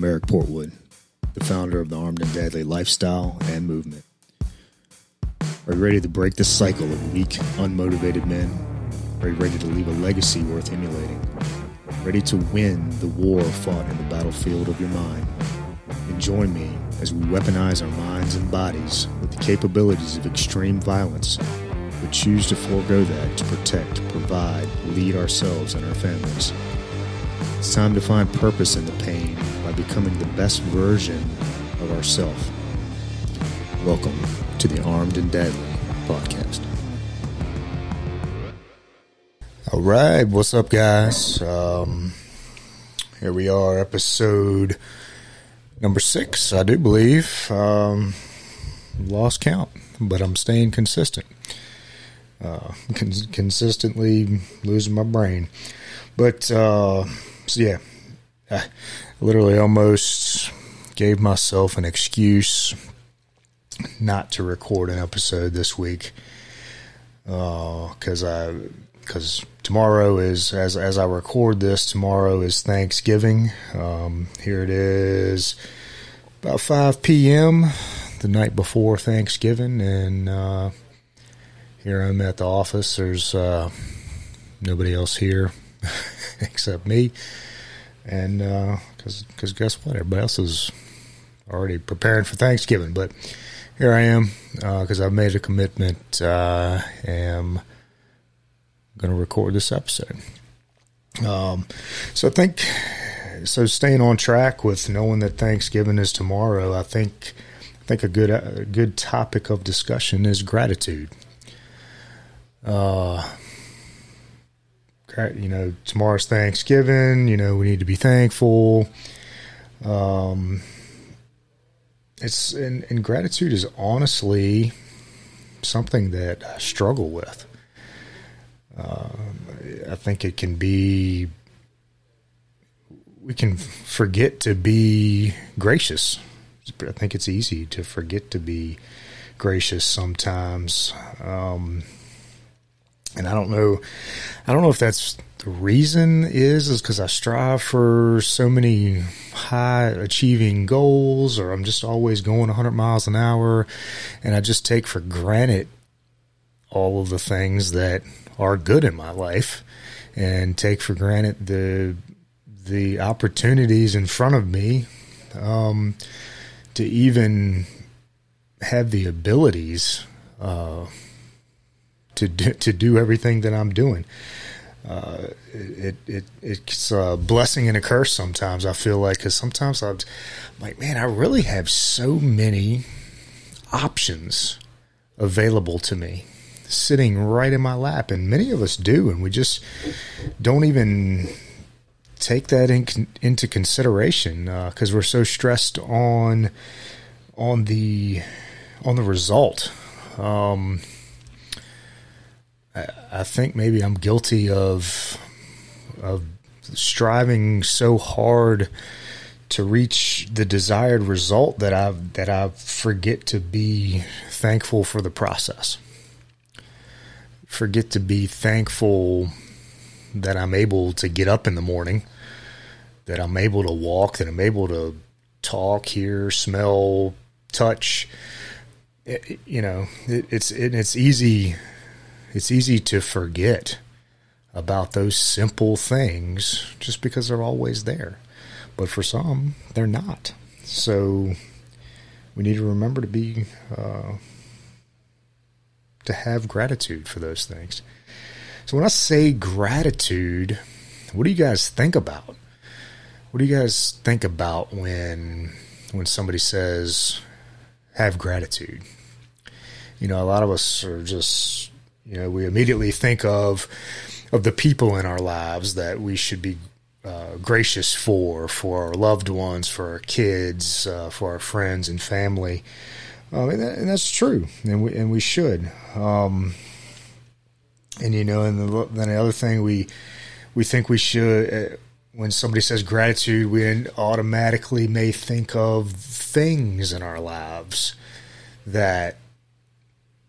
I'm Eric Portwood, the founder of the Armed and Deadly lifestyle and movement. Are you ready to break the cycle of weak, unmotivated men? Are you ready to leave a legacy worth emulating? Ready to win the war fought in the battlefield of your mind? And join me as we weaponize our minds and bodies with the capabilities of extreme violence, but choose to forego that to protect, provide, lead ourselves and our families. It's time to find purpose in the pain by becoming the best version of ourselves. Welcome to the Armed and Deadly podcast. All right, what's up, guys? Um, here we are, episode number six, I do believe. Um, lost count, but I'm staying consistent. Uh, cons- consistently losing my brain, but uh, yeah, I literally almost gave myself an excuse not to record an episode this week because I because tomorrow is as as I record this tomorrow is Thanksgiving. Um, here it is about five p.m. the night before Thanksgiving, and uh, here I'm at the office. There's uh, nobody else here except me, and because because guess what, everybody else is already preparing for Thanksgiving, but here I am because I've made a commitment. Uh, am going to record this episode. Um, so I think so. Staying on track with knowing that Thanksgiving is tomorrow, I think I think a good a good topic of discussion is gratitude. Uh, you know, tomorrow's Thanksgiving. You know, we need to be thankful. Um, it's and, and gratitude is honestly something that I struggle with. Um, I think it can be, we can forget to be gracious. I think it's easy to forget to be gracious sometimes. Um, and I don't know, I don't know if that's the reason is, is because I strive for so many high achieving goals, or I'm just always going 100 miles an hour, and I just take for granted all of the things that are good in my life and take for granted the the opportunities in front of me um, to even have the abilities uh, to do, to do everything that I'm doing. Uh, it, it it's a blessing and a curse sometimes. I feel like because sometimes I'm like, man, I really have so many options available to me sitting right in my lap, and many of us do, and we just don't even take that in, into consideration because uh, we're so stressed on on the on the result. Um, I, think maybe I'm guilty of of striving so hard to reach the desired result that I that I forget to be thankful for the process forget to be thankful that I'm able to get up in the morning, that I'm able to walk, that I'm able to talk, hear, smell, touch. It, you know, it, it's it, it's easy. It's easy to forget about those simple things just because they're always there. But for some, they're not. So we need to remember to be uh, to have gratitude for those things. So when I say gratitude, what do you guys think about? What do you guys think about when when somebody says have gratitude? You know, a lot of us are just you know, we immediately think of of the people in our lives that we should be uh, gracious for, for our loved ones, for our kids, uh, for our friends and family. Um, and, that, and, that's true, and we and we should. Um, and you know, and the, then the other thing we we think we should. Uh, when somebody says gratitude, we automatically may think of things in our lives that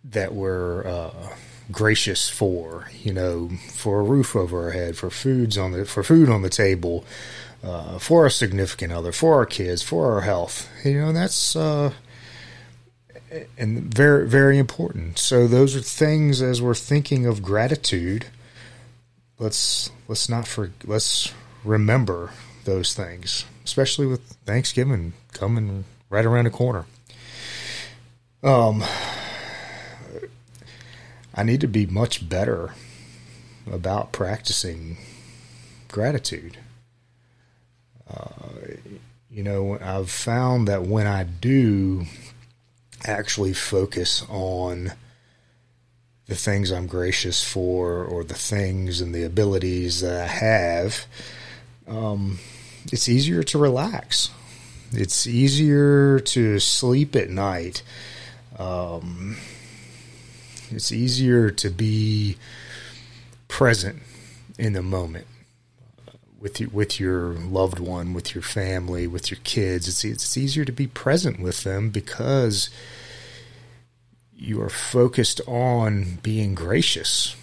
that we're uh, gracious for. You know, for a roof over our head, for foods on the for food on the table, uh, for our significant other, for our kids, for our health. You know, that's uh, and very very important. So those are things as we're thinking of gratitude. Let's let's not for let's remember those things, especially with Thanksgiving coming right around the corner. Um, I need to be much better about practicing gratitude. Uh, you know, I've found that when I do actually focus on the things I'm gracious for or the things and the abilities that I have, um, it's easier to relax. It's easier to sleep at night. Um, it's easier to be present in the moment with you, with your loved one, with your family, with your kids. It's it's easier to be present with them because you are focused on being gracious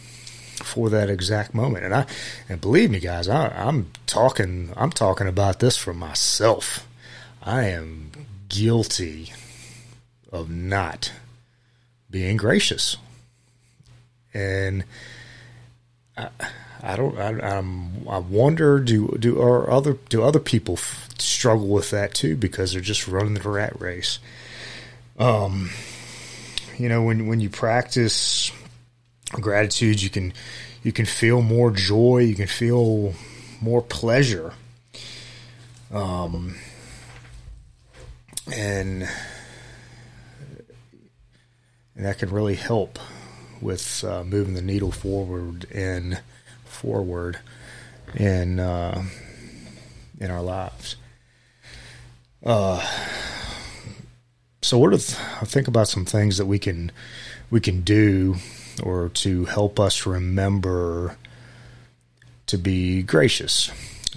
for that exact moment. And I and believe me, guys, I, I'm talking I'm talking about this for myself. I am guilty of not being gracious, and I, I don't. I, I'm, I wonder do do are other do other people f- struggle with that too because they're just running the rat race. Um, you know when when you practice gratitude, you can you can feel more joy. You can feel more pleasure. Um, and and that can really help with uh, moving the needle forward and forward in uh, in our lives. Uh, so what if I think about some things that we can we can do or to help us remember to be gracious.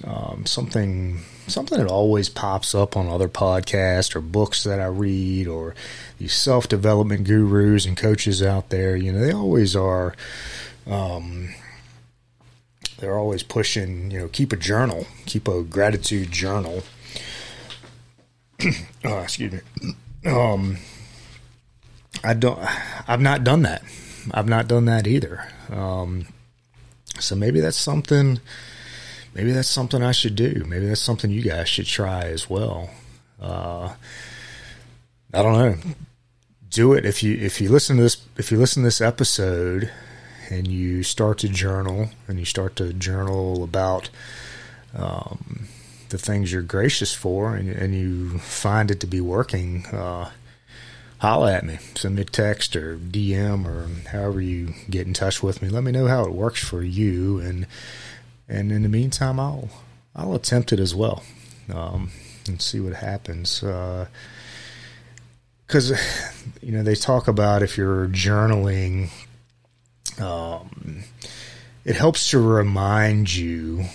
Um, something something that always pops up on other podcasts or books that I read or these self development gurus and coaches out there. You know, they always are. Um, they're always pushing. You know, keep a journal, keep a gratitude journal. oh, excuse me. Um, I don't. I've not done that. I've not done that either. Um, so maybe that's something maybe that's something I should do. Maybe that's something you guys should try as well. Uh, I don't know. Do it if you if you listen to this if you listen to this episode and you start to journal and you start to journal about um, the things you're gracious for and, and, you find it to be working. Uh, holla at me, send me a text or DM or however you get in touch with me. Let me know how it works for you and and in the meantime, I'll I'll attempt it as well um, and see what happens. Because uh, you know they talk about if you're journaling, um, it helps to remind you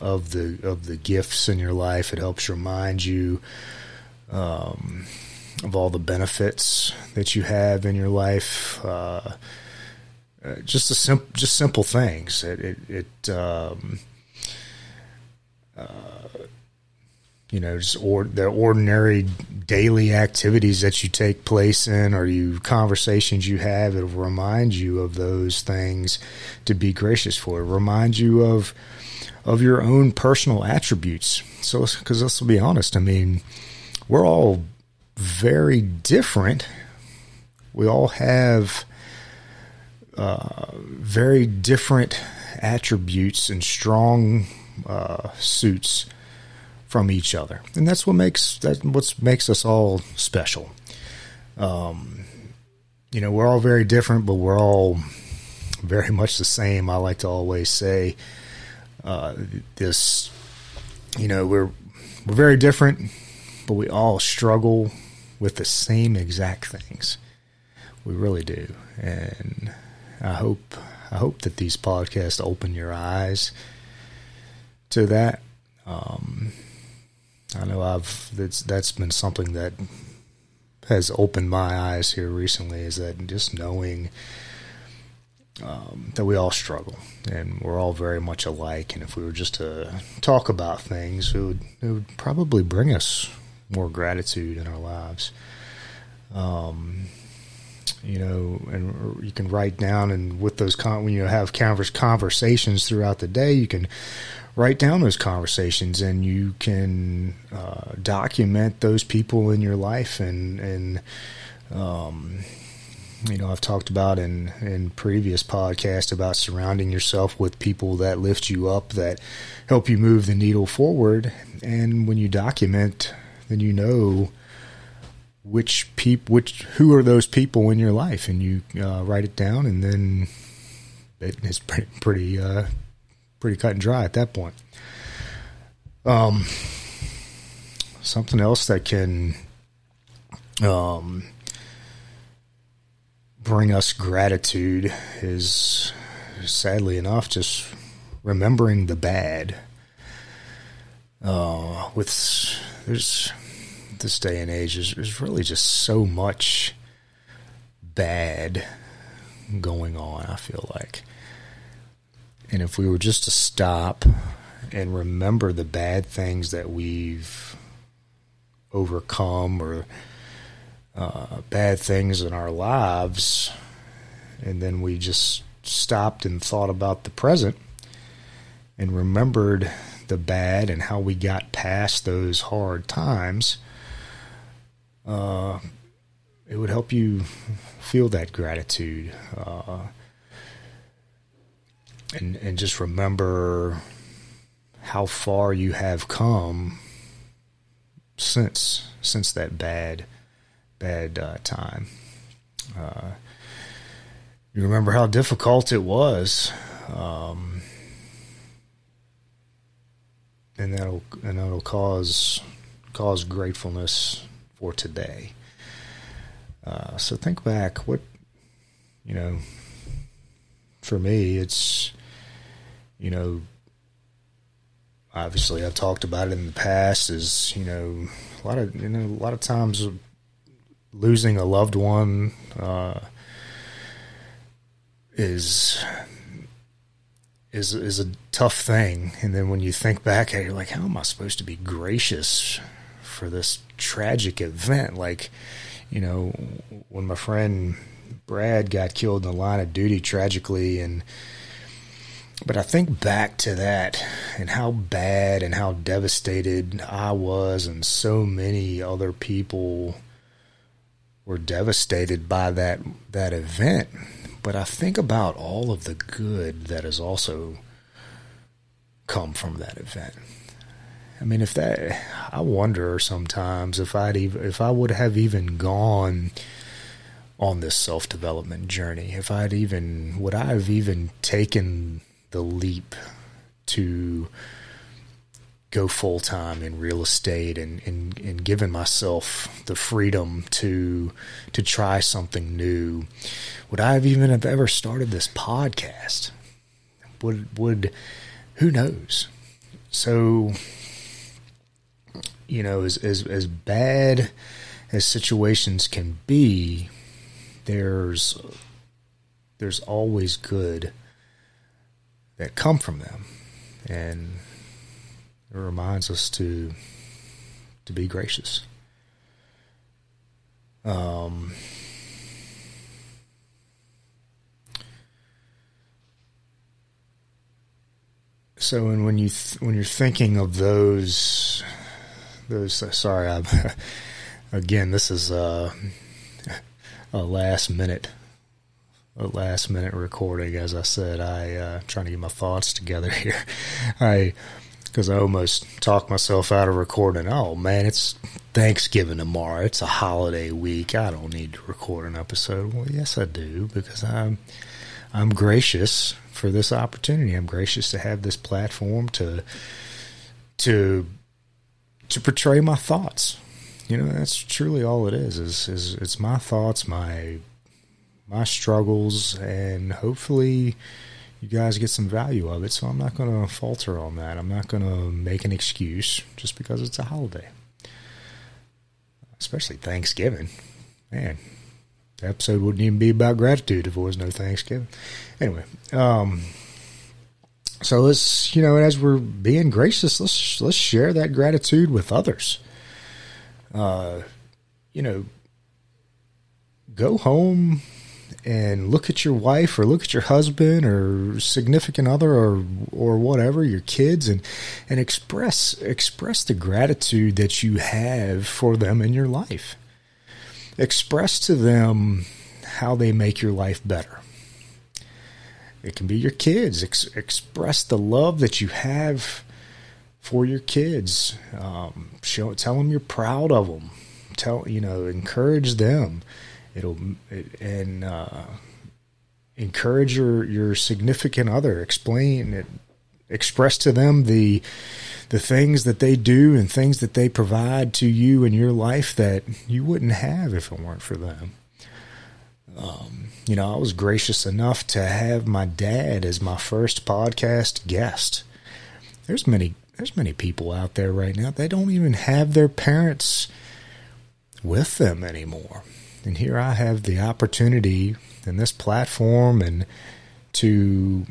of the of the gifts in your life. It helps remind you. Um, of all the benefits that you have in your life, uh, just a sim- just simple things. It it, it um, uh, you know just or the ordinary daily activities that you take place in, or you conversations you have. It'll remind you of those things to be gracious for. it'll remind you of of your own personal attributes. So, because let's be honest, I mean, we're all very different. We all have very different attributes and strong uh, suits from each other, and that's what makes that what makes us all special. Um, you know, we're all very different, but we're all very much the same. I like to always say uh, this. You know, we're we're very different, but we all struggle with the same exact things. We really do, and I hope I hope that these podcasts open your eyes to that. Um, I know I've that's that's been something that has opened my eyes here recently. Is that just knowing um, that we all struggle and we're all very much alike. And if we were just to talk about things, it would, it would probably bring us more gratitude in our lives. Um, you know, and you can write down and with those con- when you have converse conversations throughout the day, you can write down those conversations and you can uh, document those people in your life and and um, you know I've talked about in in previous podcasts about surrounding yourself with people that lift you up that help you move the needle forward. And when you document then you know which peop which who are those people in your life and you uh, write it down and then it's pretty pretty uh, pretty cut and dry at that point um something else that can um bring us gratitude is sadly enough just remembering the bad. Uh, with there's this day and age, there's, there's really just so much bad going on. I feel like, and if we were just to stop and remember the bad things that we've overcome or uh, bad things in our lives, and then we just stopped and thought about the present and remembered the bad and how we got past those hard times, uh, it would help you feel that gratitude. Uh, and, and just remember how far you have come since since that bad bad uh, time. Uh, you remember how difficult it was, um, and that'll and that'll cause cause gratefulness for today. Uh, so think back. What you know, for me, it's you know obviously I've talked about it in the past is you know a lot of you know a lot of times losing a loved one uh, is is is a tough thing. And then when you think back at it, you're like, how am I supposed to be gracious for this tragic event? Like, you know, when my friend Brad got killed in the line of duty tragically, and but I think back to that and how bad and how devastated I was, and so many other people were devastated by that that event. But I think about all of the good that has also come from that event. I mean, if that, I wonder sometimes if I'd even, if I would have even gone on this self development journey, if I'd even, would I have even taken the leap to go full time in real estate and, and, and giving myself the freedom to to try something new. Would I have even have ever started this podcast? Would would who knows? So you know, as as as bad as situations can be, there's there's always good that come from them. And it reminds us to to be gracious. Um, so when when you th- when you're thinking of those those uh, sorry I'm again this is a, a last minute a last minute recording as I said I uh, trying to get my thoughts together here I because I almost talked myself out of recording. Oh man, it's Thanksgiving tomorrow. It's a holiday week. I don't need to record an episode. Well, yes, I do because I'm I'm gracious for this opportunity. I'm gracious to have this platform to to to portray my thoughts. You know, that's truly all it is. Is is it's my thoughts, my my struggles, and hopefully you guys get some value of it. So I'm not going to falter on that. I'm not going to make an excuse just because it's a holiday, especially Thanksgiving. Man, the episode wouldn't even be about gratitude if it was no Thanksgiving. Anyway, um, so let's you know, as we're being gracious, let's let's share that gratitude with others. Uh, you know, go home and look at your wife or look at your husband or significant other or or whatever your kids and and express express the gratitude that you have for them in your life express to them how they make your life better it can be your kids. Ex- express the love that you have for your kids. Um, show tell them you're proud of them tell you know encourage them. It'll it, and uh, encourage your your significant other. Explain it express to them the the things that they do and things that they provide to you in your life that you wouldn't have if it weren't for them um, you know, I was gracious enough to have my dad as my first podcast guest. There's many there's many people out there right now they don't even have their parents with them anymore. And here I have the opportunity in this platform and to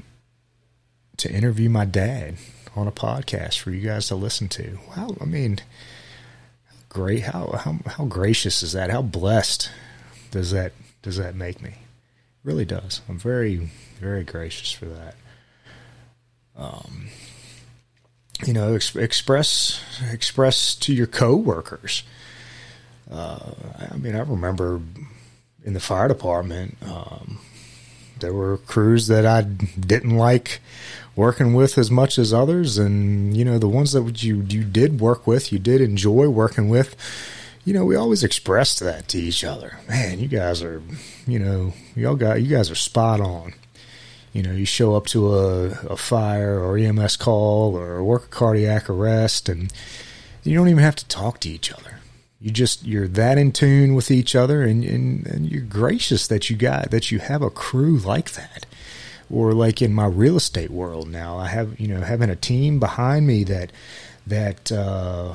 to interview my dad on a podcast for you guys to listen to. Wow, I mean, great! How how how gracious is that? How blessed does that does that make me? It really does. I'm very very gracious for that. Um, you know, ex- express express to your coworkers uh, I mean, I remember in the fire department, um, there were crews that I didn't like working with as much as others, and you know, the ones that you you did work with, you did enjoy working with. You know, we always expressed that to each other. Man, you guys are, you know, y'all got you guys are spot on. You know, you show up to a, a fire or EMS call or work a cardiac arrest, and you don't even have to talk to each other you just you're that in tune with each other and, and, and you're gracious that you got that you have a crew like that or like in my real estate world now i have you know having a team behind me that that uh,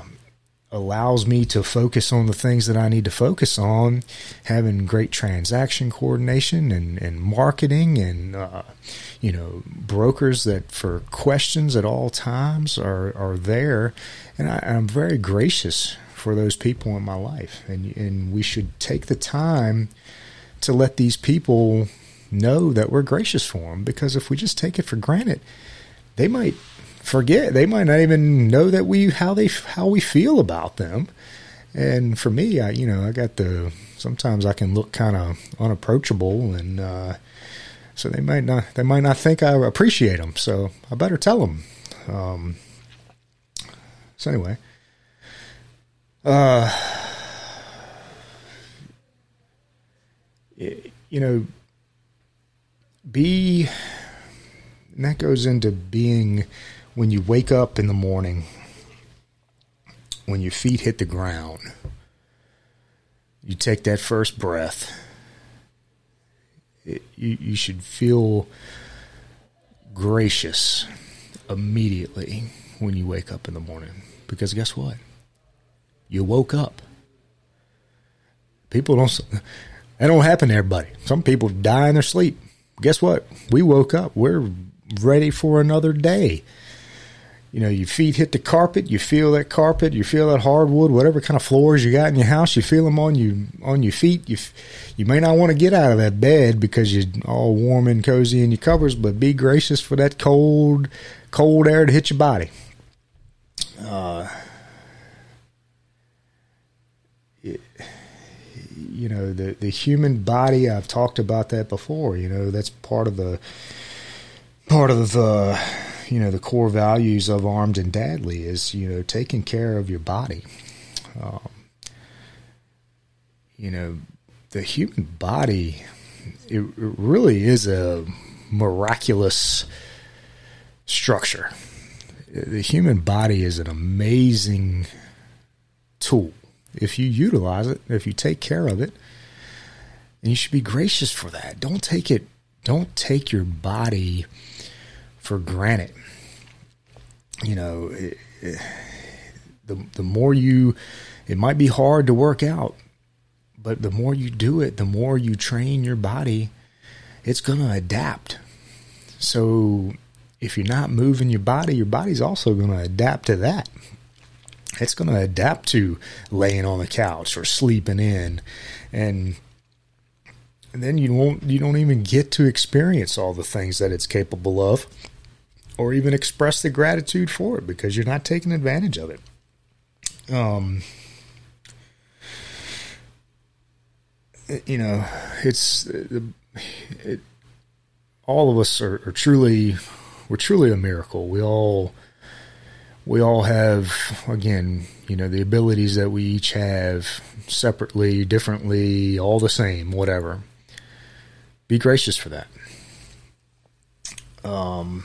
allows me to focus on the things that I need to focus on, having great transaction coordination and, and marketing and, uh, you know, brokers that for questions at all times are, are there. And I, I'm very gracious for those people in my life. And, and we should take the time to let these people know that we're gracious for them because if we just take it for granted, they might forget. They might not even know that we how they how we feel about them. And for me, I you know I got the sometimes I can look kind of unapproachable, and uh, so they might not they might not think I appreciate them. So I better tell them. Um, so anyway, uh, you know, be, and that goes into being when you wake up in the morning, when your feet hit the ground, you take that first breath, it, you, you should feel gracious immediately when you wake up in the morning. Because guess what? You woke up. People don't, that don't happen to everybody. Some people die in their sleep. Guess what? We woke up. We're ready for another day. You know, your feet hit the carpet. You feel that carpet. You feel that hardwood, whatever kind of floors you got in your house. You feel them on you on your feet. You you may not want to get out of that bed because you're all warm and cozy in your covers, but be gracious for that cold cold air to hit your body. Uh, you know the the human body I've talked about that before you know that's part of the part of the you know the core values of Armed and Deadly is you know taking care of your body. Um, you know the human body it, it really is a miraculous structure. The human body is an amazing tool. If you utilize it, if you take care of it, and you should be gracious for that. Don't take it, don't take your body for granted. You know, it, it, the the more you, it might be hard to work out, but the more you do it, the more you train your body, it's going to adapt. So if you're not moving your body, your body's also going to adapt to that. It's going to adapt to laying on the couch or sleeping in, and, and then you won't you don't even get to experience all the things that it's capable of, or even express the gratitude for it because you're not taking advantage of it. Um, you know, it's it, all of us are, are truly we're truly a miracle. We all we all have again, you know, the abilities that we each have separately, differently, all the same, whatever. Be gracious for that. Um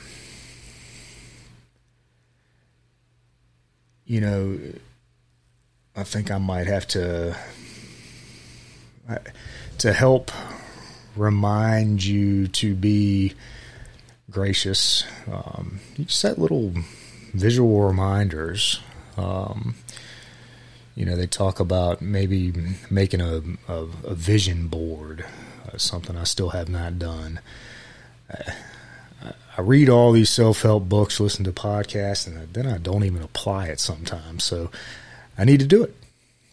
you know, I think I might have to to help remind you to be gracious. Um, you set little visual reminders. Um, you know, they talk about maybe making a, a, a vision board, uh, something I still have not done. I, I read all these self help books, listen to podcasts, and then I don't even apply it sometimes. So I need to do it.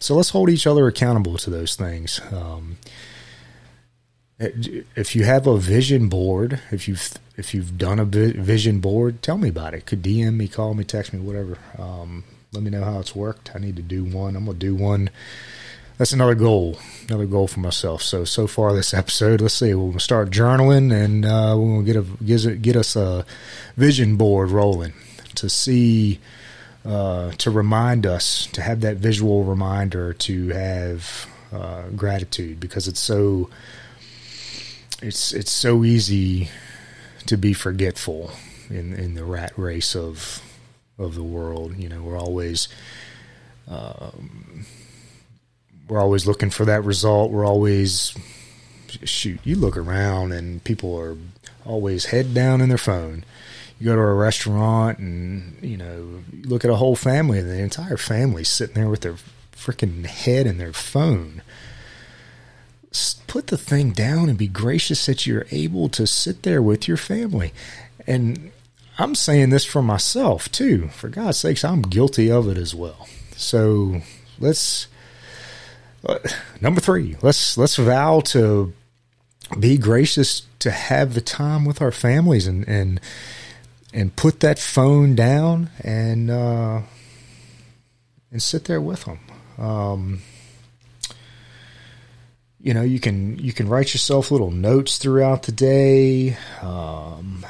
So let's hold each other accountable to those things. Um, if you have a vision board, if you've if you've done a vision board, tell me about it. Could DM me, call me, text me, whatever. Um, let me know how it's worked. I need to do one. I'm gonna do one. That's another goal, another goal for myself. So so far this episode, let's see, we'll start journaling and uh, we'll get a get, us a vision board rolling to see. Uh, to remind us to have that visual reminder to have uh, gratitude because it's so it's it's so easy to be forgetful in in the rat race of of the world. You know, we're always um, we're always looking for that result. We're always shoot. You look around and people are always head down in their phone. You go to a restaurant and you know you look at a whole family and the entire family sitting there with their freaking head in their phone put the thing down and be gracious that you're able to sit there with your family. And I'm saying this for myself too. For God's sakes, I'm guilty of it as well. So let's uh, number three. Let's let's vow to be gracious to have the time with our families and and and put that phone down and uh, and sit there with them. Um, you know you can you can write yourself little notes throughout the day um,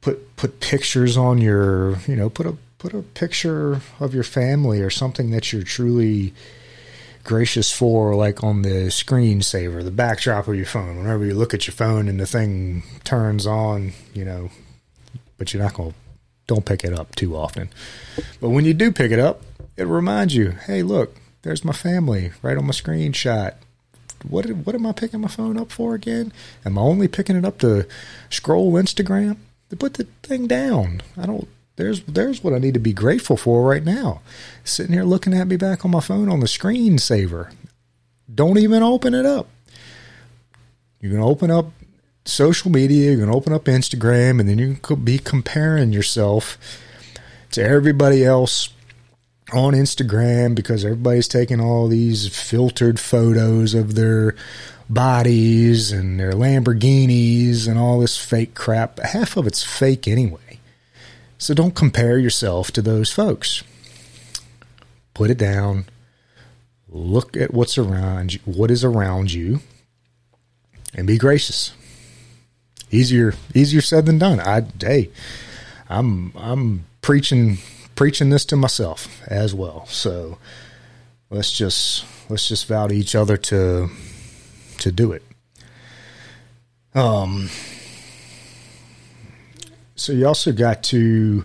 put put pictures on your you know put a put a picture of your family or something that you're truly gracious for like on the screensaver the backdrop of your phone whenever you look at your phone and the thing turns on you know but you're not going to don't pick it up too often but when you do pick it up it reminds you hey look there's my family right on my screenshot what what am I picking my phone up for again? Am I only picking it up to scroll Instagram? To put the thing down. I don't. There's there's what I need to be grateful for right now. Sitting here looking at me back on my phone on the screensaver. Don't even open it up. You're gonna open up social media. You're gonna open up Instagram, and then you could be comparing yourself to everybody else on Instagram because everybody's taking all these filtered photos of their bodies and their Lamborghinis and all this fake crap. Half of it's fake anyway. So don't compare yourself to those folks. Put it down. Look at what's around you, what is around you, and be gracious. Easier easier said than done. I hey, I'm I'm preaching preaching this to myself as well. So let's just let's just vow to each other to to do it. Um so you also got to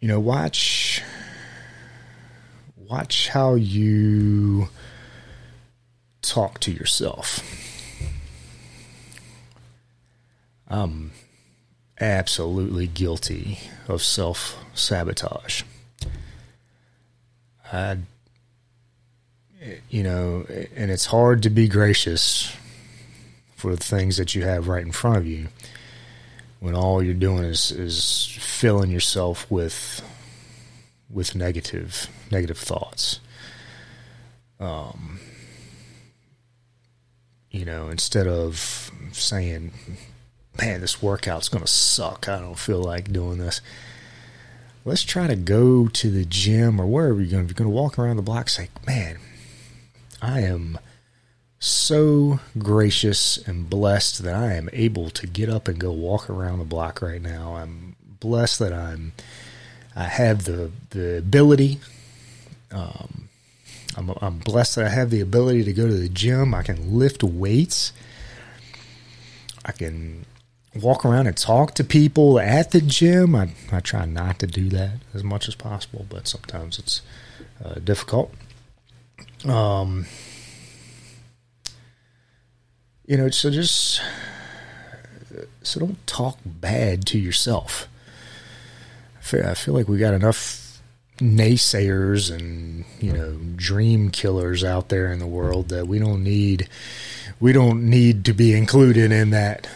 you know watch watch how you talk to yourself. Um absolutely guilty of self sabotage. I, you know, and it's hard to be gracious for the things that you have right in front of you when all you're doing is is filling yourself with with negative negative thoughts. Um, you know, instead of saying, "Man, this workout's going to suck. I don't feel like doing this." Let's try to go to the gym or wherever you're going. If you're going to walk around the block, say, "Man, I am." So gracious and blessed that I am able to get up and go walk around the block right now. I'm blessed that I'm I have the the ability. Um, I'm I'm blessed that I have the ability to go to the gym. I can lift weights. I can walk around and talk to people at the gym. I I try not to do that as much as possible, but sometimes it's uh, difficult. Um you know, so just so don't talk bad to yourself. I feel, like we got enough naysayers and you know dream killers out there in the world that we don't need we don't need to be included in that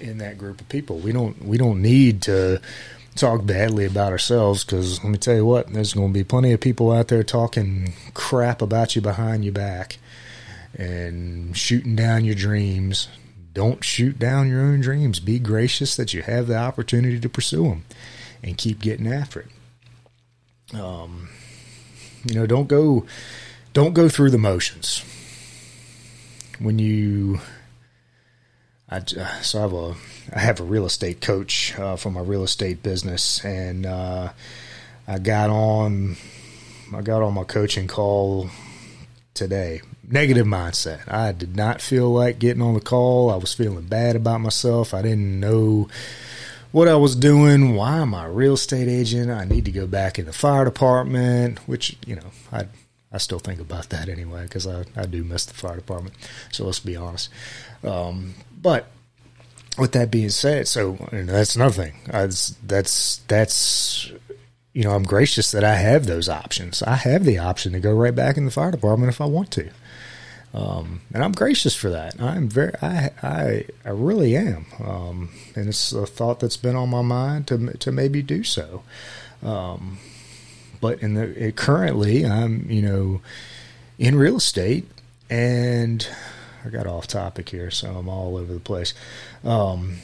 in that group of people. We don't we don't need to talk badly about ourselves because let me tell you what, there's going to be plenty of people out there talking crap about you behind your back and shooting down your dreams. Don't shoot down your own dreams. Be gracious that you have the opportunity to pursue them and keep getting after it. Um, you know, don't go, don't go through the motions. When you, I so I have a, I have a real estate coach uh, for my real estate business, and uh, I got on, I got on my coaching call today negative mindset. I did not feel like getting on the call. I was feeling bad about myself. I didn't know what I was doing. Why am I a real estate agent? I need to go back in the fire department, which, you know, I I still think about that anyway because I, I do miss the fire department. So let's be honest. Um, but with that being said, so that's another thing. I, that's that's you know I'm gracious that I have those options. I have the option to go right back in the fire department if I want to. Um, and I'm gracious for that. I'm very, I, I, I really am. Um, and it's a thought that's been on my mind to to maybe do so. Um, but in the it, currently, I'm you know in real estate, and I got off topic here, so I'm all over the place. Um,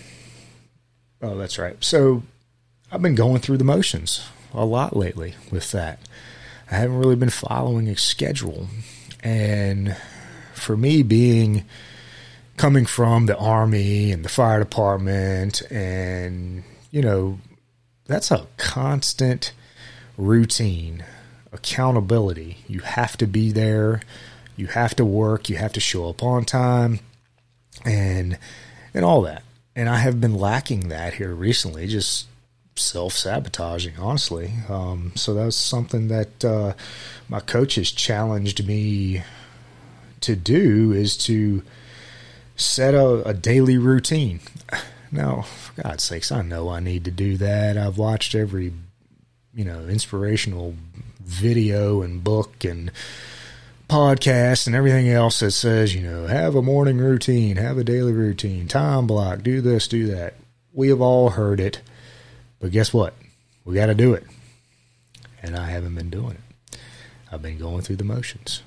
oh, that's right. So I've been going through the motions a lot lately with that. I haven't really been following a schedule, and for me being coming from the army and the fire department and you know that's a constant routine accountability. You have to be there. You have to work. You have to show up on time and and all that. And i have been lacking that here recently just self-sabotaging honestly. Um, so that's something that uh, my coach has challenged me to do is to set a, a daily routine. Now, for God's sakes, I know I need to do that. I've watched every, you know, inspirational video and book and podcast and everything else that says, you know, have a morning routine, have a daily routine, time block, do this, do that. We have all heard it, but guess what? We got to do it. And I haven't been doing it. I've been going through the motions.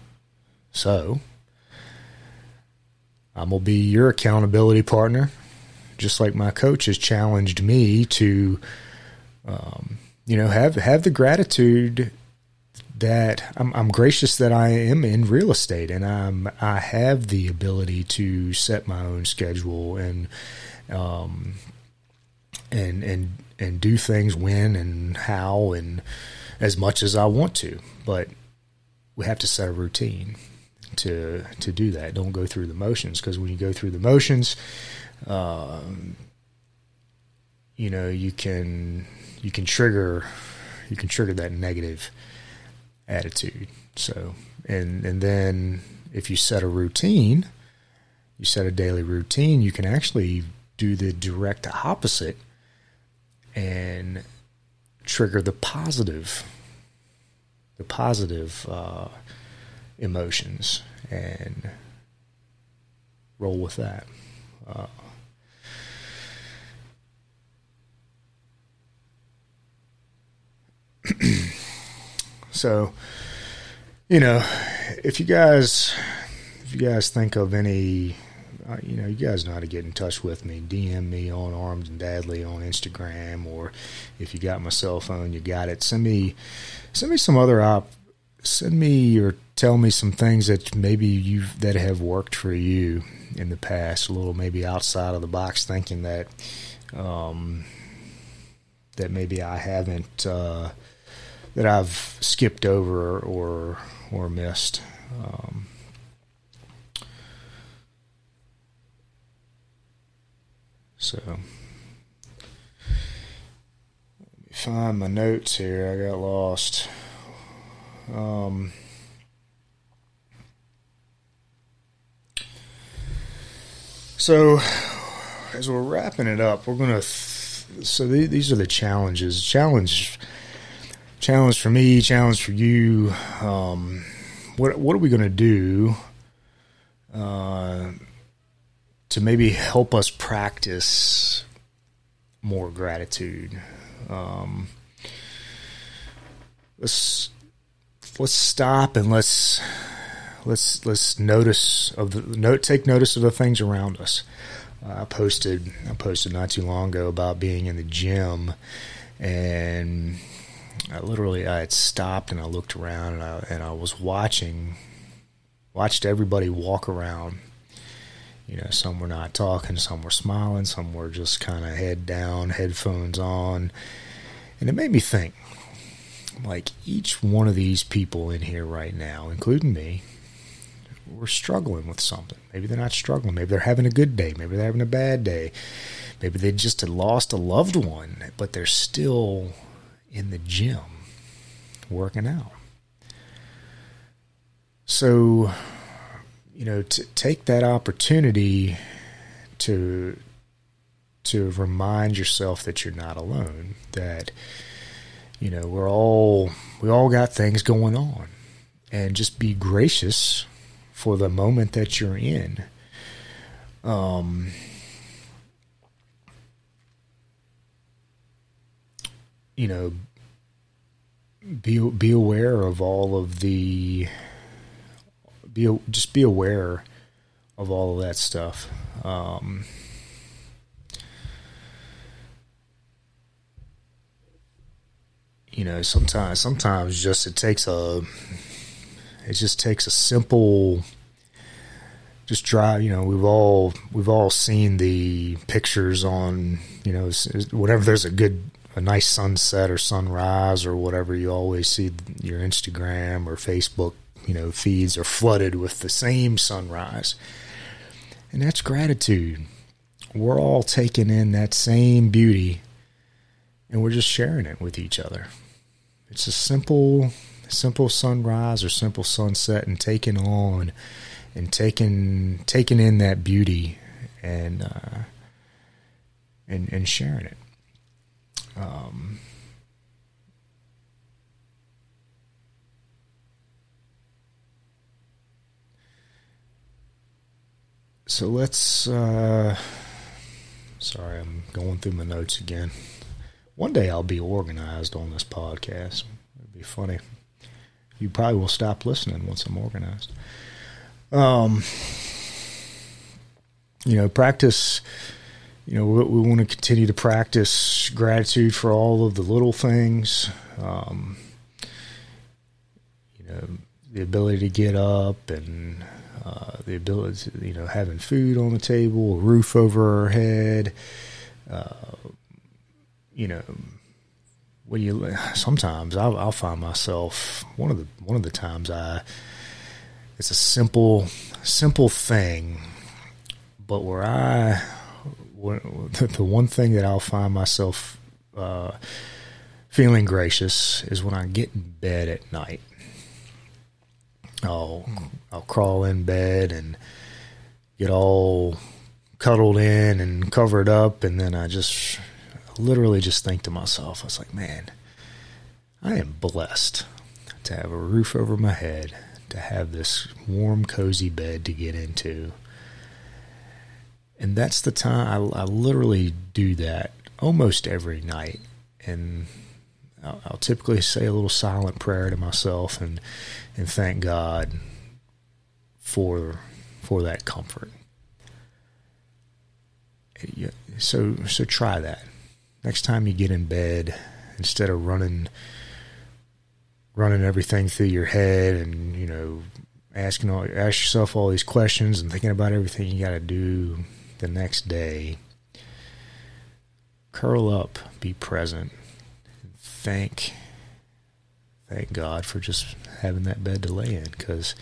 So, I'm going to be your accountability partner, just like my coach has challenged me to, um, you know, have have the gratitude that I'm, I'm, gracious that I am in real estate and I'm I have the ability to set my own schedule and um, and and and do things when and how and as much as I want to, but we have to set a routine to to do that. Don't go through the motions because when you go through the motions, um, you know you can you can trigger you can trigger that negative attitude. So and and then if you set a routine, you set a daily routine, you can actually do the direct opposite and trigger the positive the positive uh, emotions and roll with that. Uh, so, you know, if you guys, if you guys think of any, uh, you know, you guys know how to get in touch with me. DM me on Armed and Deadly on Instagram, or if you got my cell phone, you got it. Send me, send me some other op. Send me or tell me some things that maybe you've that have worked for you in the past. A little maybe outside of the box thinking that, um, that maybe I haven't. Uh, that I've skipped over or or missed. Um, so let me find my notes here. I got lost. Um, so as we're wrapping it up, we're gonna. Th- so th- these are the challenges. Challenge challenge for me, challenge for you. Um, what what are we going to do uh, to maybe help us practice more gratitude? Um, let's let's stop and let's let's let's notice of the note take notice of the things around us. Uh, I posted I posted not too long ago about being in the gym and I literally I had stopped and I looked around and I and I was watching watched everybody walk around. You know, some were not talking, some were smiling, some were just kind of head down, headphones on. And it made me think like each one of these people in here right now, including me, we're struggling with something. Maybe they're not struggling. Maybe they're having a good day. Maybe they're having a bad day. Maybe they just had lost a loved one, but they're still in the gym working out. So, you know, to take that opportunity to to remind yourself that you're not alone, that you know, we're all we all got things going on. And just be gracious for the moment that you're in. Um you know, be be aware of all of the be just be aware of all of that stuff. Um, you know, sometimes sometimes just it takes a it just takes a simple just drive you know we've all we've all seen the pictures on you know whatever there's a good a nice sunset or sunrise or whatever, you always see your Instagram or Facebook, you know, feeds are flooded with the same sunrise. And that's gratitude. We're all taking in that same beauty and we're just sharing it with each other. It's a simple simple sunrise or simple sunset and taking on and taking taking in that beauty and uh, and and sharing it. Um, so let's. Uh, sorry, I'm going through my notes again. One day I'll be organized on this podcast. It'd be funny. You probably will stop listening once I'm organized. Um, you know, practice you know, we, we want to continue to practice gratitude for all of the little things. Um, you know, the ability to get up and uh, the ability, to, you know, having food on the table, a roof over our head. Uh, you know, when you sometimes I'll, I'll, find myself one of the one of the times I it's a simple simple thing, but where I the one thing that I'll find myself uh, feeling gracious is when I get in bed at night. I'll I'll crawl in bed and get all cuddled in and covered up, and then I just literally just think to myself, I was like, man, I am blessed to have a roof over my head, to have this warm, cozy bed to get into. And that's the time I, I literally do that almost every night. And I'll, I'll typically say a little silent prayer to myself and, and thank God for for that comfort. So so try that. Next time you get in bed, instead of running running everything through your head and you know asking all ask yourself all these questions and thinking about everything you got to do the next day curl up be present thank thank God for just having that bed to lay in because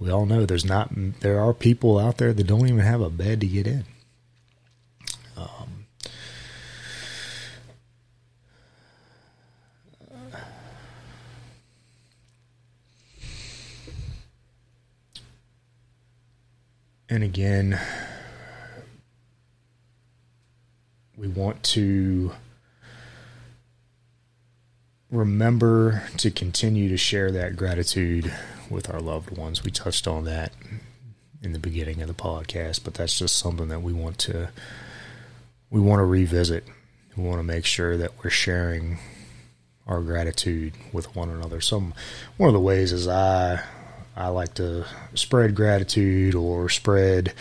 we all know there's not there are people out there that don't even have a bed to get in and again, we want to remember to continue to share that gratitude with our loved ones. We touched on that in the beginning of the podcast, but that's just something that we want to we want to revisit. We want to make sure that we're sharing our gratitude with one another. Some one of the ways is I I like to spread gratitude or spread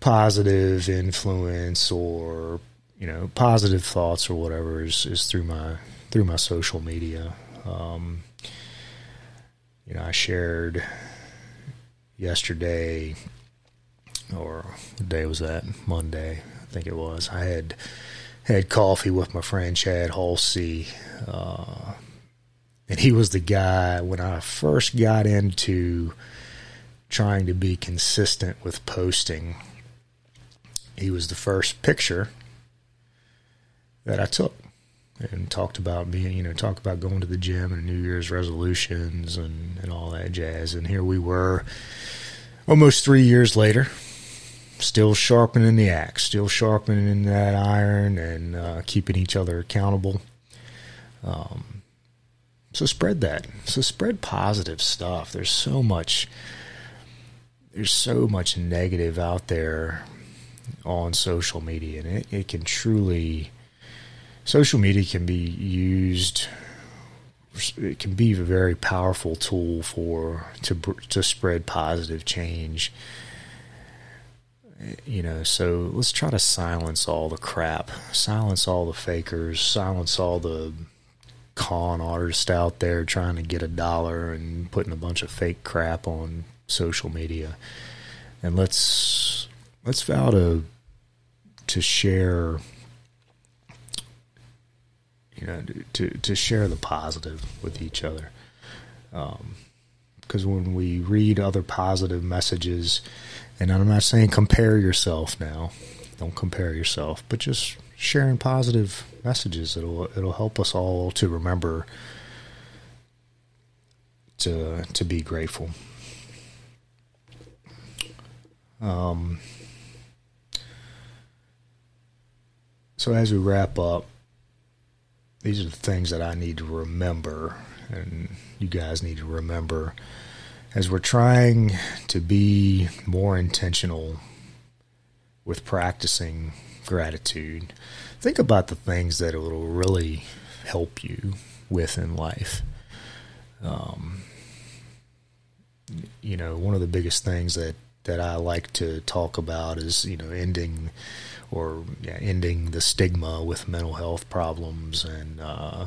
positive influence or you know positive thoughts or whatever is, is through my through my social media. Um, you know, I shared yesterday or what day was that? Monday, I think it was. I had had coffee with my friend Chad Halsey. Uh, and he was the guy when I first got into trying to be consistent with posting. He was the first picture that I took and talked about being, you know, talked about going to the gym and New Year's resolutions and, and all that jazz. And here we were almost three years later, still sharpening the axe, still sharpening that iron and uh, keeping each other accountable. Um, so spread that. So spread positive stuff. There's so much there's so much negative out there on social media and it, it can truly social media can be used it can be a very powerful tool for to to spread positive change you know so let's try to silence all the crap silence all the fakers silence all the con artist out there trying to get a dollar and putting a bunch of fake crap on social media. And let's let's vow to to share you know to to share the positive with each other. Um, because when we read other positive messages, and I'm not saying compare yourself now, don't compare yourself, but just sharing positive messages. It'll it'll help us all to remember to to be grateful. Um, so as we wrap up, these are the things that I need to remember, and you guys need to remember as we're trying to be more intentional with practicing gratitude, think about the things that will really help you with in life. Um, you know, one of the biggest things that, that I like to talk about is, you know, ending or yeah, ending the stigma with mental health problems and, uh,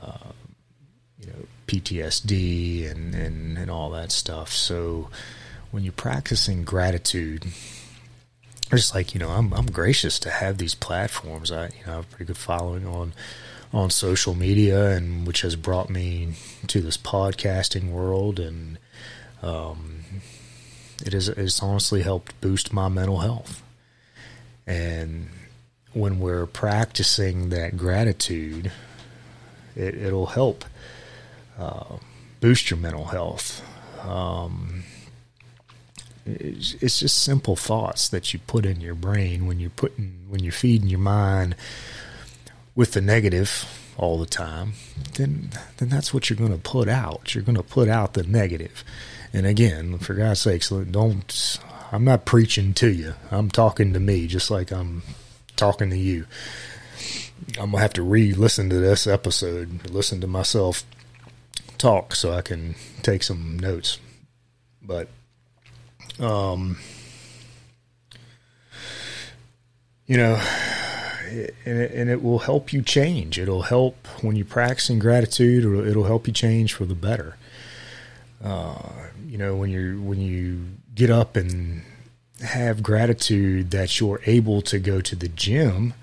uh, you know, PTSD and, and, and all that stuff. So when you're practicing gratitude, just like you know, I'm I'm gracious to have these platforms. I you know have a pretty good following on on social media, and which has brought me to this podcasting world, and um, it is it's honestly helped boost my mental health. And when we're practicing that gratitude, it, it'll help uh, boost your mental health. Um, it's just simple thoughts that you put in your brain when you're putting when you're feeding your mind with the negative all the time, then then that's what you're going to put out. You're going to put out the negative. And again, for God's sakes, don't. I'm not preaching to you. I'm talking to me, just like I'm talking to you. I'm gonna have to re-listen to this episode, listen to myself talk, so I can take some notes. But, um, you know, and it, and it will help you change. It'll help when you're practicing gratitude. It'll, it'll help you change for the better. Uh, you know, when you when you get up and have gratitude that you're able to go to the gym,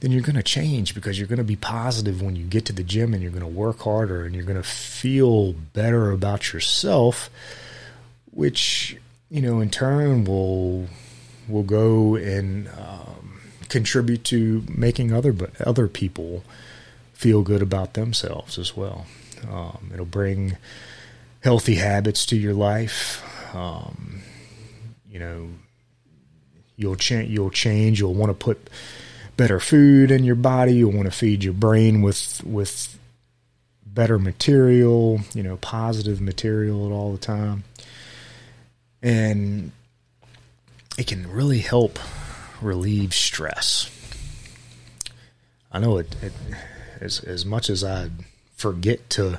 then you're going to change because you're going to be positive when you get to the gym and you're going to work harder and you're going to feel better about yourself, which you know in turn will will go and um, contribute to making other other people feel good about themselves as well. Um, it'll bring healthy habits to your life. Um, you know, you'll change. You'll change. You'll want to put better food in your body. You'll want to feed your brain with with better material. You know, positive material all the time, and it can really help relieve stress. I know it, it as as much as I forget to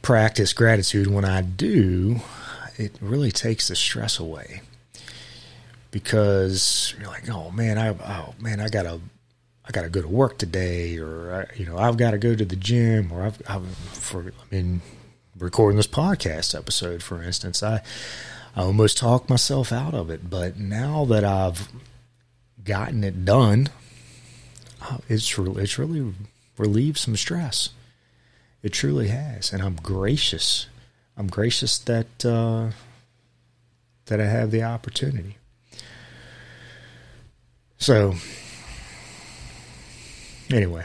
practice gratitude, when I do, it really takes the stress away because you're like, oh man, I oh man, I gotta I gotta go to work today, or I, you know, I've got to go to the gym, or I've, I've for I mean, recording this podcast episode, for instance, I I almost talked myself out of it, but now that I've gotten it done, it's really, it's really relieved some stress. It truly has, and I'm gracious. I'm gracious that uh, that I have the opportunity. So, anyway,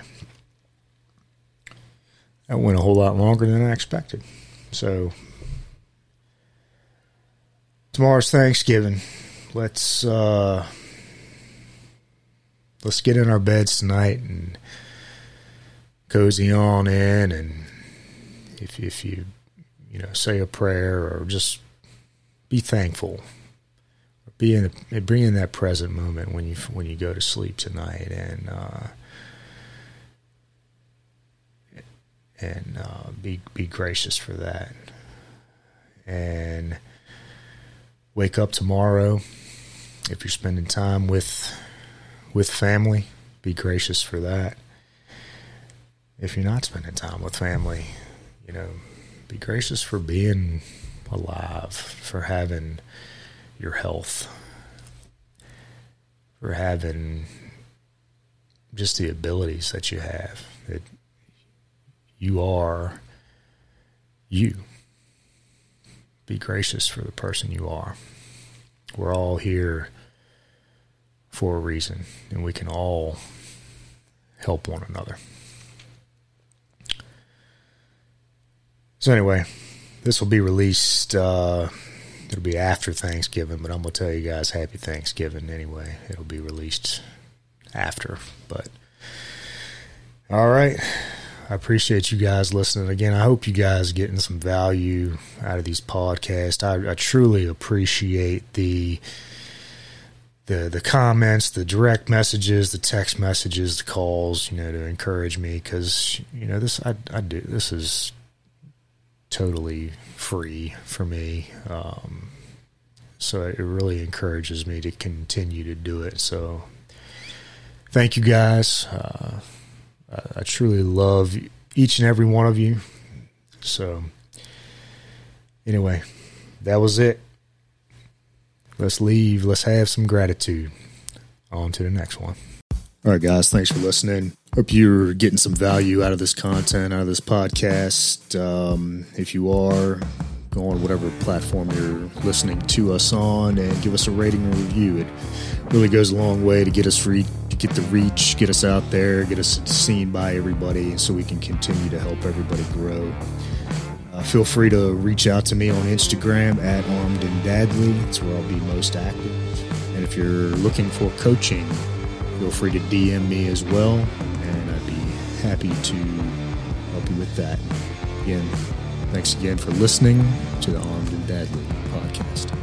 that went a whole lot longer than I expected. So, tomorrow's Thanksgiving. Let's uh, let's get in our beds tonight and cozy on in and if if you you know say a prayer or just be thankful be in a, bring in that present moment when you when you go to sleep tonight and uh, and uh, be be gracious for that and wake up tomorrow if you're spending time with with family be gracious for that if you're not spending time with family, you know, be gracious for being alive, for having your health, for having just the abilities that you have. That you are you. Be gracious for the person you are. We're all here for a reason, and we can all help one another. So anyway, this will be released. Uh, it'll be after Thanksgiving, but I'm gonna tell you guys Happy Thanksgiving anyway. It'll be released after, but all right. I appreciate you guys listening again. I hope you guys getting some value out of these podcasts. I, I truly appreciate the the the comments, the direct messages, the text messages, the calls, you know, to encourage me because you know this I I do this is totally free for me. Um, so it really encourages me to continue to do it. So thank you guys. Uh, I, I truly love each and every one of you. So anyway, that was it. Let's leave. Let's have some gratitude. On to the next one. All right, guys. Thanks for listening. Hope you're getting some value out of this content, out of this podcast. Um, if you are, go on whatever platform you're listening to us on and give us a rating and review. It really goes a long way to get us to get the reach, get us out there, get us seen by everybody, so we can continue to help everybody grow. Uh, feel free to reach out to me on Instagram at Armed and. That's where I'll be most active. And if you're looking for coaching, feel free to DM me as well and I'd be happy to help you with that. Again, thanks again for listening to the Armed and Deadly podcast.